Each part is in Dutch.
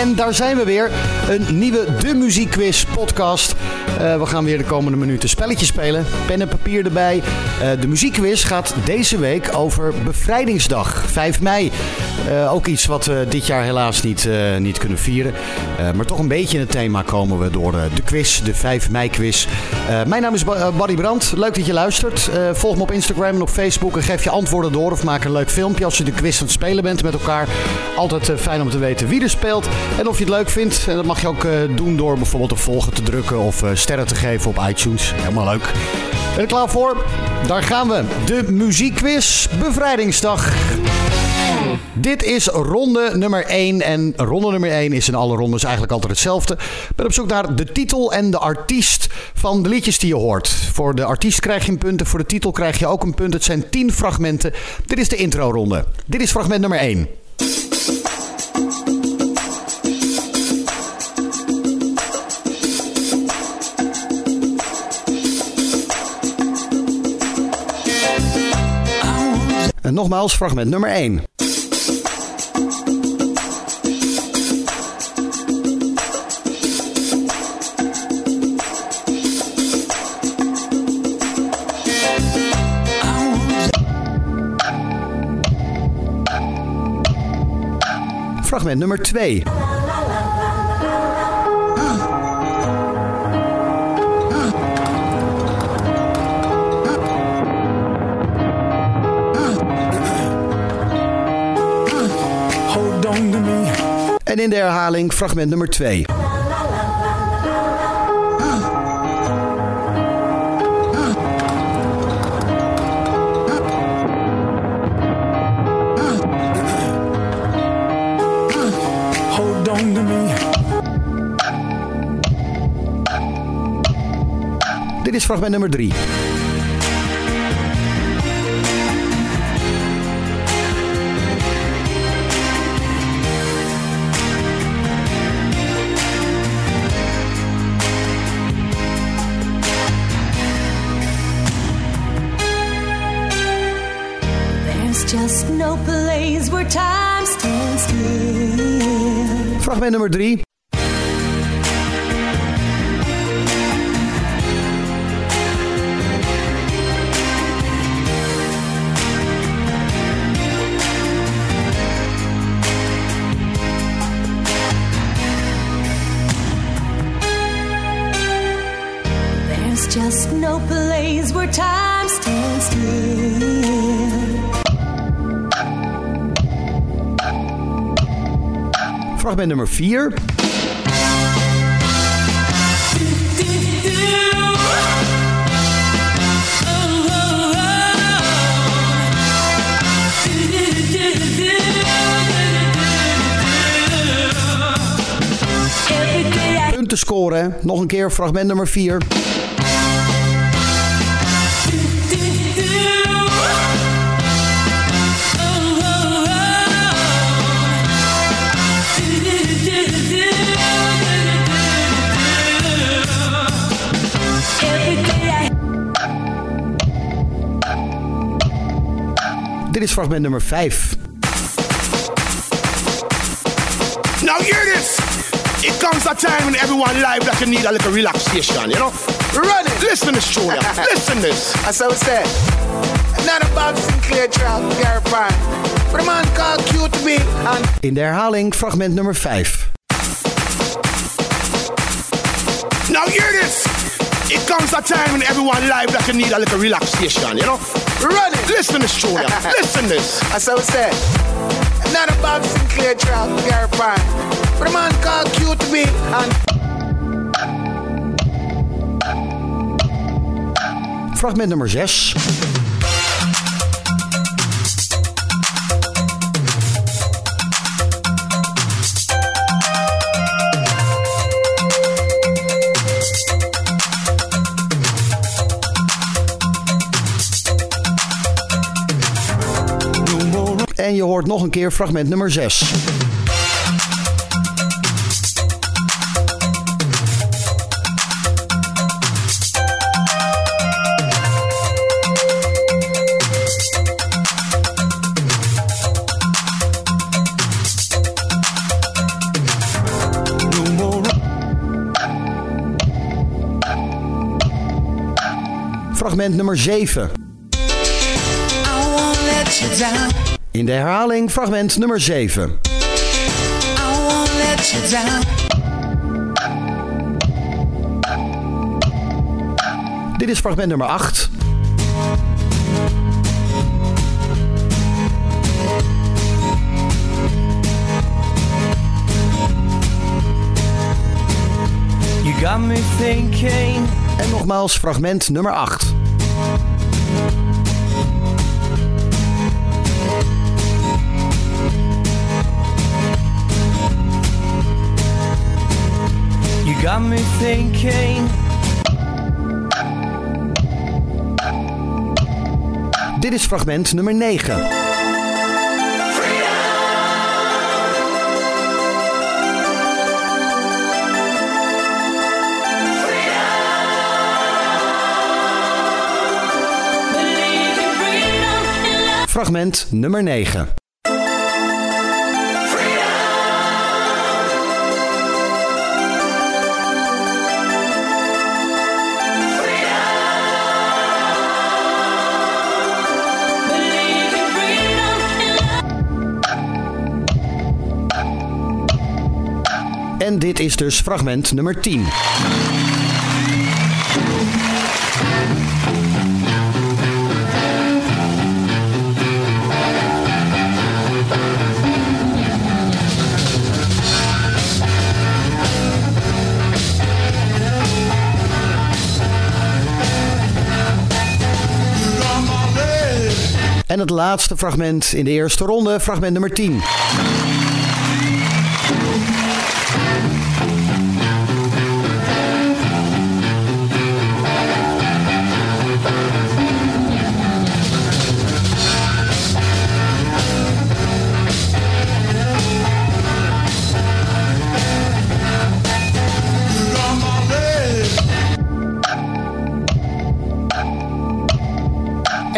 En daar zijn we weer. Een nieuwe De Muziekquiz podcast. Uh, we gaan weer de komende minuten spelletjes spelen. Pen en papier erbij. Uh, de muziekquiz gaat deze week over Bevrijdingsdag, 5 mei. Uh, ook iets wat we dit jaar helaas niet, niet kunnen vieren. maar toch een beetje in het thema komen we door de quiz, de 5 mei quiz. mijn naam is Barry Brandt. Leuk dat je luistert. volg me op Instagram en op Facebook en geef je antwoorden door. Of maak een leuk filmpje als je de quiz aan het spelen bent met elkaar. Altijd fijn om te weten wie er speelt. En of je het leuk vindt. En dat mag je ook doen door bijvoorbeeld op volgen te drukken of sterren te geven op iTunes. Helemaal leuk. Ben je klaar voor? Daar gaan we. De muziekquiz Bevrijdingsdag. Dit is ronde nummer 1. En ronde nummer 1 is in alle rondes eigenlijk altijd hetzelfde. Ben op zoek naar de titel en de artiest van de liedjes die je hoort. Voor de artiest krijg je een punt en voor de titel krijg je ook een punt. Het zijn 10 fragmenten. Dit is de intro-ronde. Dit is fragment nummer 1. En nogmaals, fragment nummer 1. Fragment nummer 2. En in de herhaling fragment nummer 2. Dit is fragment nummer 3. Fragment nummer 3. Fragment nummer 4. Punten scoren. Nog een keer fragment nummer 4. Is fragment nummer 5. Now hear this! It comes a time when everyone live that you need a little relaxation, you know? Run it! Listen to this tune, Listen this! That's how it said. Not a Bob Sinclair track, Gary Prime. But a man called Q2B and... In de herhaling fragment nummer 5. Now hear this! It comes a time when everyone live that you need a little relaxation, you know? Run it! Listen to this tune, Listen this! That's how it said. Not a Bob Sinclair track, Gary Prime. But a man called Q2B and... Fragment nummer 6. En je hoort nog een keer fragment nummer 6. Fragment nummer 7. In de herhaling fragment nummer 7. Dit is fragment nummer 8. You got me thinking. En nogmaals fragment nummer 8. Got me thinking. Dit is fragment nummer 9. Fragment nummer 9. En dit is dus fragment nummer 10. En het laatste fragment in de eerste ronde, fragment nummer 10.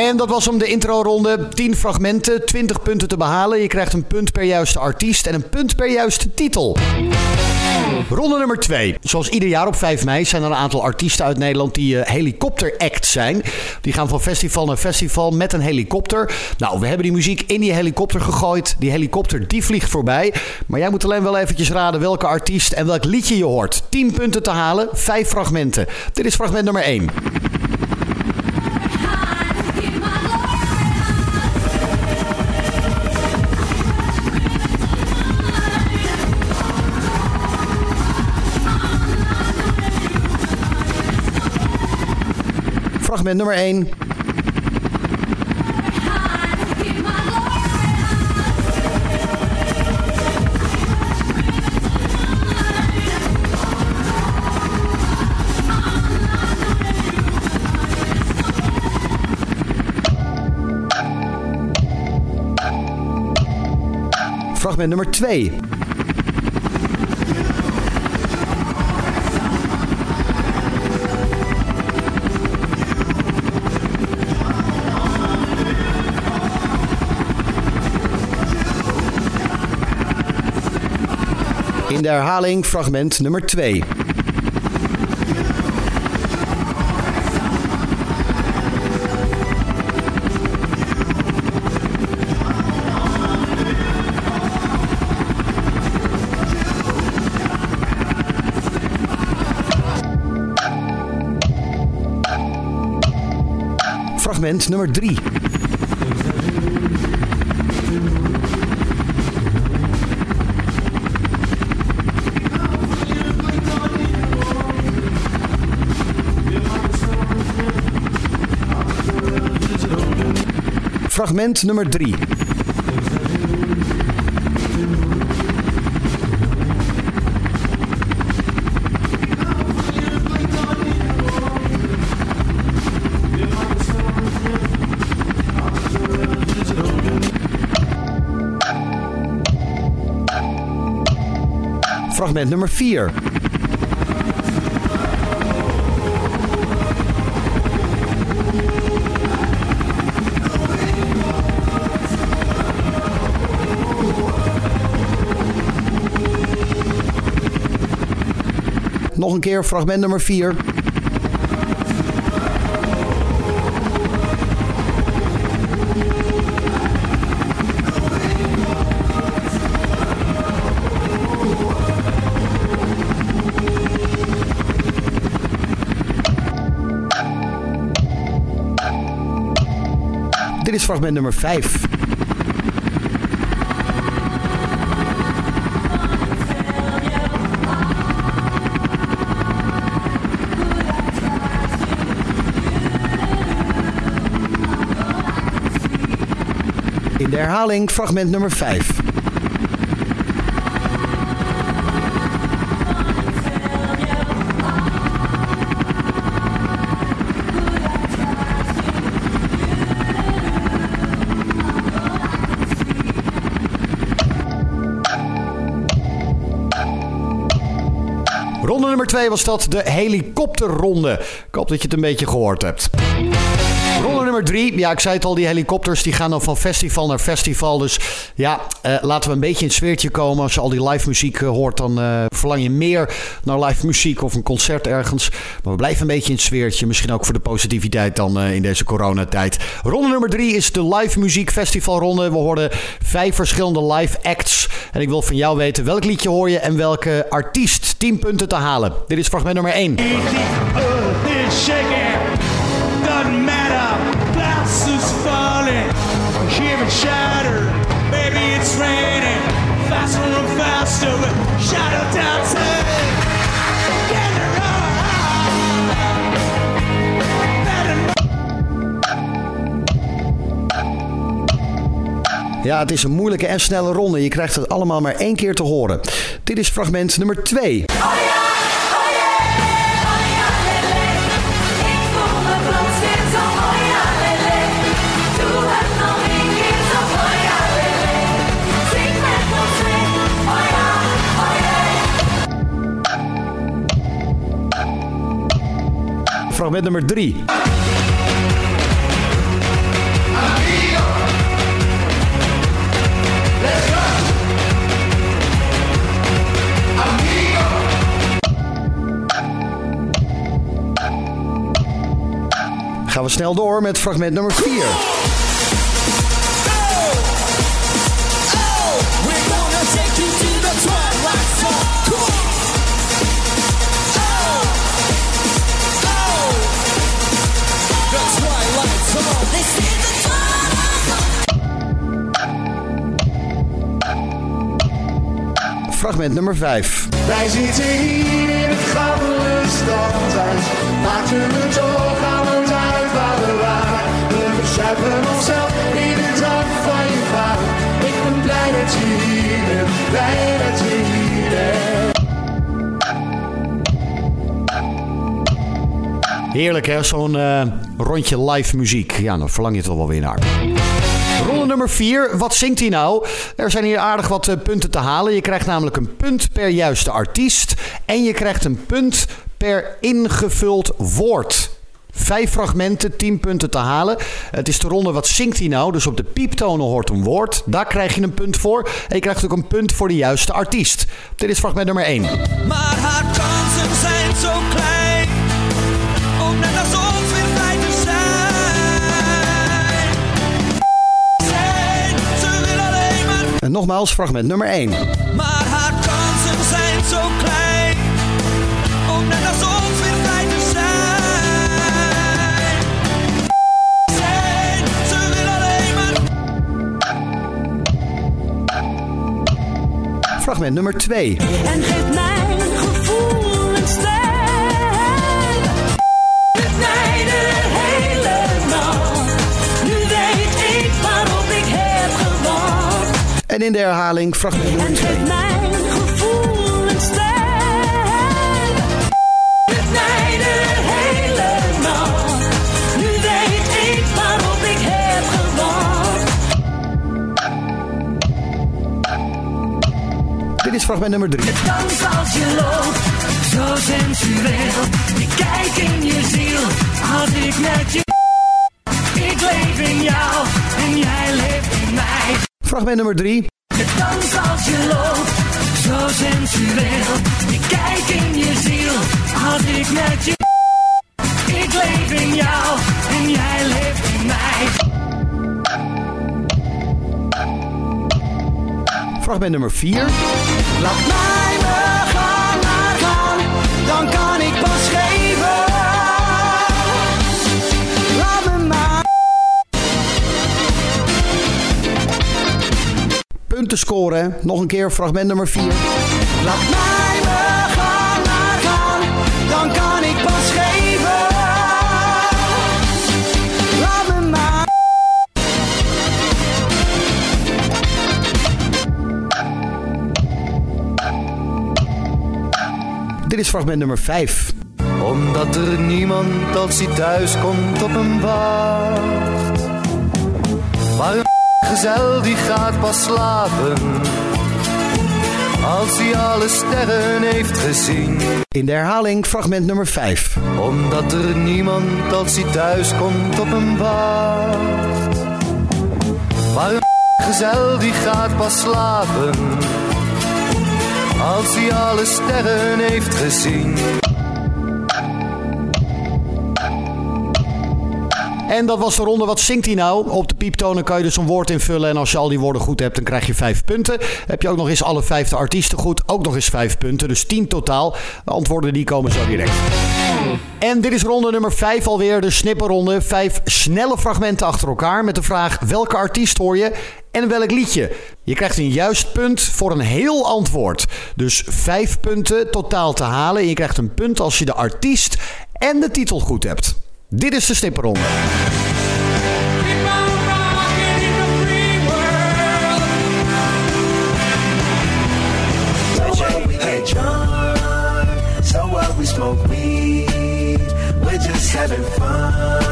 En dat was om de intro-ronde. 10 fragmenten, 20 punten te behalen. Je krijgt een punt per juiste artiest en een punt per juiste titel. Ronde nummer 2. Zoals ieder jaar op 5 mei zijn er een aantal artiesten uit Nederland die uh, helikopteract zijn. Die gaan van festival naar festival met een helikopter. Nou, we hebben die muziek in die helikopter gegooid. Die helikopter die vliegt voorbij. Maar jij moet alleen wel eventjes raden welke artiest en welk liedje je hoort. 10 punten te halen, 5 fragmenten. Dit is fragment nummer 1. Fragment nummer 1. Fragment nummer 2. De herhaling fragment nummer 2. Fragment nummer 3. Fragment nummer 3. Fragment nummer 4. Nog een keer fragment nummer 4. Dit is fragment nummer 5. Herhaling fragment nummer 5. Ronde nummer 2 was dat de helikopterronde. Ik hoop dat je het een beetje gehoord hebt. Nummer 3. Ja, ik zei het al, die helikopters die gaan dan van festival naar festival. Dus ja, eh, laten we een beetje in het sfeertje komen. Als je al die live muziek eh, hoort, dan eh, verlang je meer naar live muziek of een concert ergens. Maar we blijven een beetje in het sfeertje. Misschien ook voor de positiviteit dan in deze coronatijd. Ronde nummer 3 is de live muziek festivalronde. We hoorden vijf verschillende live acts. En ik wil van jou weten welk liedje hoor je en welke artiest 10 punten te halen. Dit is fragment nummer 1. Shiver shatter. Baby, it's raining, faster and faster. With shadow dancing. Ja, het is een moeilijke en snelle ronde. Je krijgt het allemaal maar één keer te horen. Dit is fragment nummer 2. Fragment nummer 3. Gaan we snel door met fragment nummer 4. We're Fragment nummer 5. Wij zitten hier in het gouden stadhuis. Maakten we toch aan het uit waar we waren. We verzuipen onszelf in de drank van je vader. Ik ben blij dat je hier bent, blij dat je hier bent. Heerlijk hè, zo'n eh, rondje live muziek. Ja, dan verlang je het wel weer naar. Ronde nummer 4. Wat zingt hij nou? Er zijn hier aardig wat eh, punten te halen. Je krijgt namelijk een punt per juiste artiest. En je krijgt een punt per ingevuld woord. Vijf fragmenten, 10 punten te halen. Het is de ronde wat zingt hij nou? Dus op de pieptonen hoort een woord. Daar krijg je een punt voor. En je krijgt ook een punt voor de juiste artiest. Dit is fragment nummer 1. Maar haar kansen zijn zo klein. En nogmaals, fragment nummer 1. Maar haar kansen zijn zo klein. Om net als ons weer vrij te zijn. Zijn, ze wil alleen maar. Fragment nummer 2. En geeft mijn En in de herhaling, fragment nummer En 2. geeft mijn gevoel een. Het mijne helemaal. Nu weet ik waarop ik heb gewacht. Dit is fragment nummer 3. Dans als je loopt, zo sensueel. Ik kijk in je ziel, als ik met je. Ik leef in jou Fragment nummer 3. Dans als je loopt, zo sensueel. Ik kijk in je ziel, als ik met je. Ik leef in jou en jij leeft in mij. Fragment nummer 4. Laat mij punten scoren. Nog een keer fragment nummer 4. Laat mij gaan, maar gaan, dan kan ik pas geven. Dit is fragment nummer 5. Omdat er niemand als hij thuis komt op hem wacht. Maar een gezel die gaat pas slapen. Als hij alle sterren heeft gezien. In de herhaling fragment nummer 5. Omdat er niemand als hij thuis komt op hem wacht. Maar een gezel die gaat pas slapen. Als hij alle sterren heeft gezien. En dat was de ronde. Wat zingt hij nou? Op de pieptonen kan je dus een woord invullen. En als je al die woorden goed hebt, dan krijg je vijf punten. Heb je ook nog eens alle vijfde artiesten goed, ook nog eens vijf punten. Dus tien totaal. De antwoorden die komen zo direct. En dit is ronde nummer 5 alweer, de snipperronde. Vijf snelle fragmenten achter elkaar met de vraag welke artiest hoor je en welk liedje. Je krijgt een juist punt voor een heel antwoord. Dus vijf punten totaal te halen. En je krijgt een punt als je de artiest en de titel goed hebt. Dit is de John, so what? We smoke weed. We're just having fun.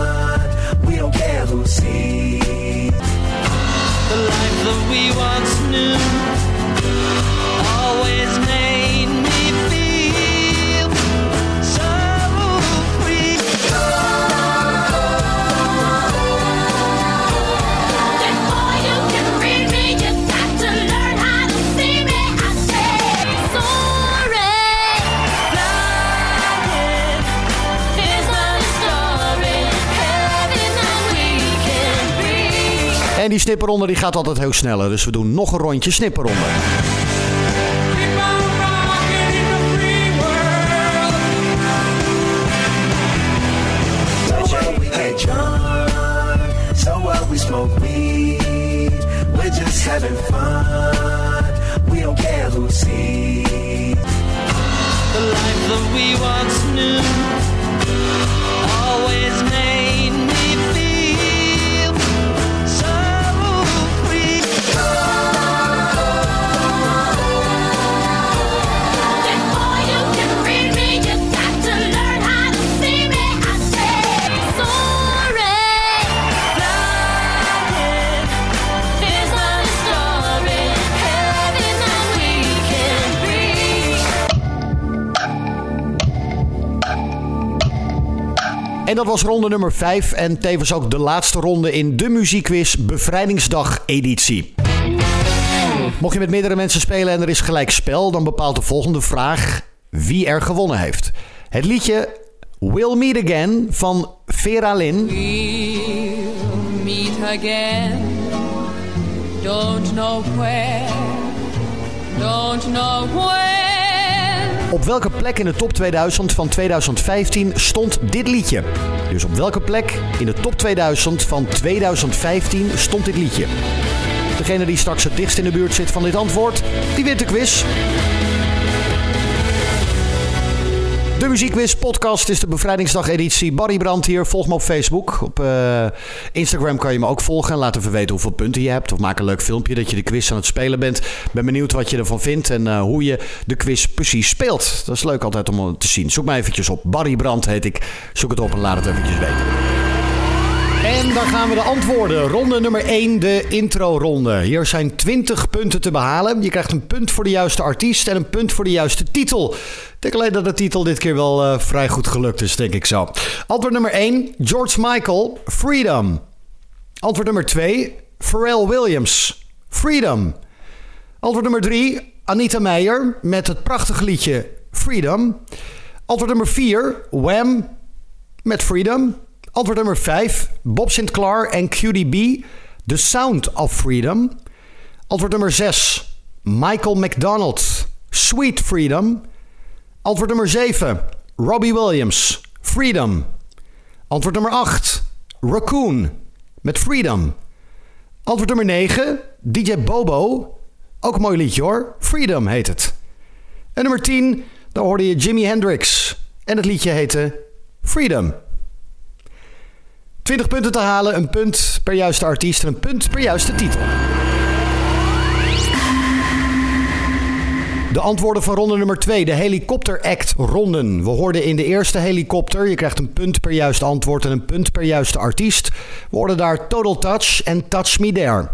En die snipperronde die gaat altijd heel sneller. Dus we doen nog een rondje just having fun. We don't care who sees. The life that we once knew En dat was ronde nummer 5 en tevens ook de laatste ronde in de muziekquiz Bevrijdingsdag editie. Mocht je met meerdere mensen spelen en er is gelijk spel, dan bepaalt de volgende vraag wie er gewonnen heeft. Het liedje We'll Meet Again van Vera Lynn We'll meet again. Don't know where. Don't know when. Op welke plek in de top 2000 van 2015 stond dit liedje? Dus op welke plek in de top 2000 van 2015 stond dit liedje? Degene die straks het dichtst in de buurt zit van dit antwoord, die wint de quiz. De Muziekquiz podcast is de bevrijdingsdag editie. Barry Brandt hier. Volg me op Facebook. Op eh, Instagram kan je me ook volgen. En laat even weten hoeveel punten je hebt. Of maak een leuk filmpje dat je de quiz aan het spelen bent. Ben benieuwd wat je ervan vindt en eh, hoe je de quiz precies speelt. Dat is leuk altijd om te zien. Zoek mij eventjes op. Barry Brandt heet ik. Zoek het op en laat het eventjes weten. En dan gaan we de antwoorden. Ronde nummer 1, de intro-ronde. Hier zijn 20 punten te behalen. Je krijgt een punt voor de juiste artiest en een punt voor de juiste titel. Ik denk alleen dat de titel dit keer wel eh, vrij goed gelukt is, denk ik zo. Antwoord nummer 1, George Michael, Freedom. Antwoord nummer 2, Pharrell Williams, Freedom. Antwoord nummer 3, Anita Meijer met het prachtige liedje Freedom. Antwoord nummer 4, Wham met Freedom. Antwoord nummer 5, Bob Sinclair en QDB, The Sound of Freedom. Antwoord nummer 6, Michael McDonald, Sweet Freedom. Antwoord nummer 7, Robbie Williams, Freedom. Antwoord nummer 8, Raccoon met Freedom. Antwoord nummer 9, DJ Bobo, Ook een mooi liedje hoor. Freedom heet het. En nummer 10, daar hoorde je Jimi Hendrix. En het liedje heette Freedom. 20 punten te halen, een punt per juiste artiest en een punt per juiste titel. De antwoorden van ronde nummer 2, de helikopter act ronden. We hoorden in de eerste helikopter, je krijgt een punt per juist antwoord en een punt per juiste artiest. We hoorden daar Total Touch en Touch Me There.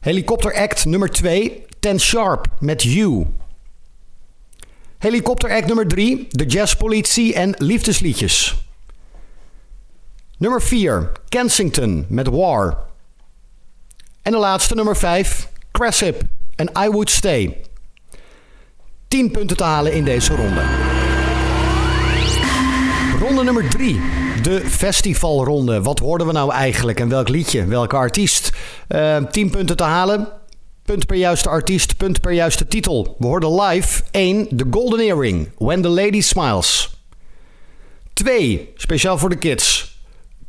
Helikopter act nummer 2, Ten Sharp met You. Helikopter act nummer 3, de jazzpolitie en liefdesliedjes. Nummer 4, Kensington met War. En de laatste, nummer 5, Cressip en I Would Stay. 10 punten te halen in deze ronde. Ronde nummer 3. De festivalronde. Wat hoorden we nou eigenlijk en welk liedje, welke artiest? Uh, 10 punten te halen. Punt per juiste artiest, punt per juiste titel. We hoorden live 1. The Golden Earring, When the Lady Smiles. 2. Speciaal voor de kids.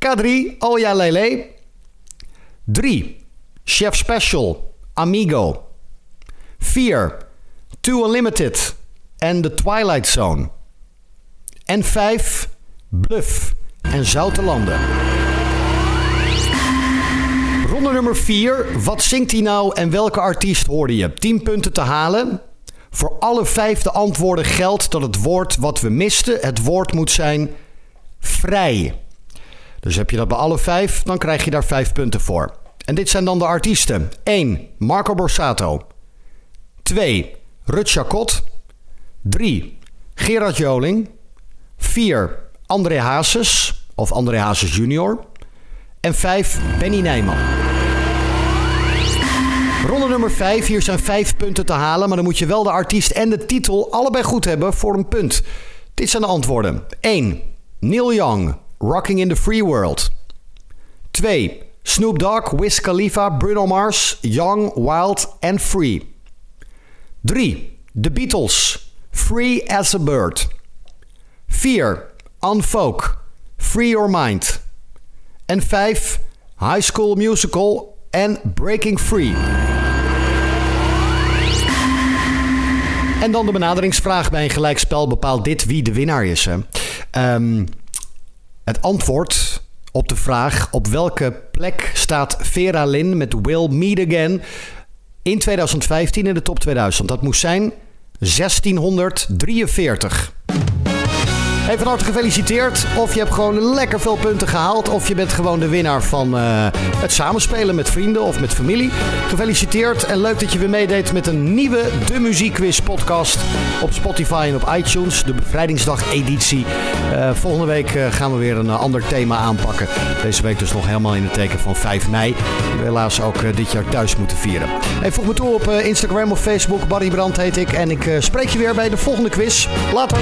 K3, Oh ja Lele. 3. Chef Special, Amigo. 4. Too Unlimited en The Twilight Zone. En 5. Bluff en Zoute Landen. Ronde nummer 4. Wat zingt hij nou en welke artiest hoorde je? 10 punten te halen. Voor alle vijf de antwoorden geldt dat het woord wat we misten, het woord moet zijn vrij. Dus heb je dat bij alle vijf, dan krijg je daar vijf punten voor. En dit zijn dan de artiesten. 1. Marco Borsato. 2. Rut Chacot. 3. Gerard Joling. 4. André Hazes of André Hazes junior. En 5. Benny Nijman. Ronde nummer 5. Hier zijn 5 punten te halen, maar dan moet je wel de artiest en de titel allebei goed hebben voor een punt. Dit zijn de antwoorden. 1. Neil Young, Rocking in the Free World. 2. Snoop Dogg, Wiz Khalifa, Bruno Mars, Young, Wild and Free. 3. The Beatles, Free as a Bird. 4. Unfolk, Free Your Mind. En 5. High School Musical en Breaking Free. En dan de benaderingsvraag bij een gelijkspel bepaalt dit wie de winnaar is. Hè? Um, het antwoord op de vraag op welke plek staat Vera Lynn met Will Meet Again in 2015 in de top 2000. Dat moest zijn 1643. Even van harte gefeliciteerd. Of je hebt gewoon lekker veel punten gehaald. Of je bent gewoon de winnaar van uh, het samenspelen met vrienden of met familie. Gefeliciteerd en leuk dat je weer meedeed met een nieuwe De Muziekquiz podcast op Spotify en op iTunes. De Bevrijdingsdag editie. Uh, volgende week uh, gaan we weer een ander thema aanpakken. Deze week dus nog helemaal in het teken van 5 mei. Helaas ook dit jaar thuis moeten vieren. Hey, voeg me toe op Instagram of Facebook. Barry Brand heet ik. En ik spreek je weer bij de volgende quiz. Later.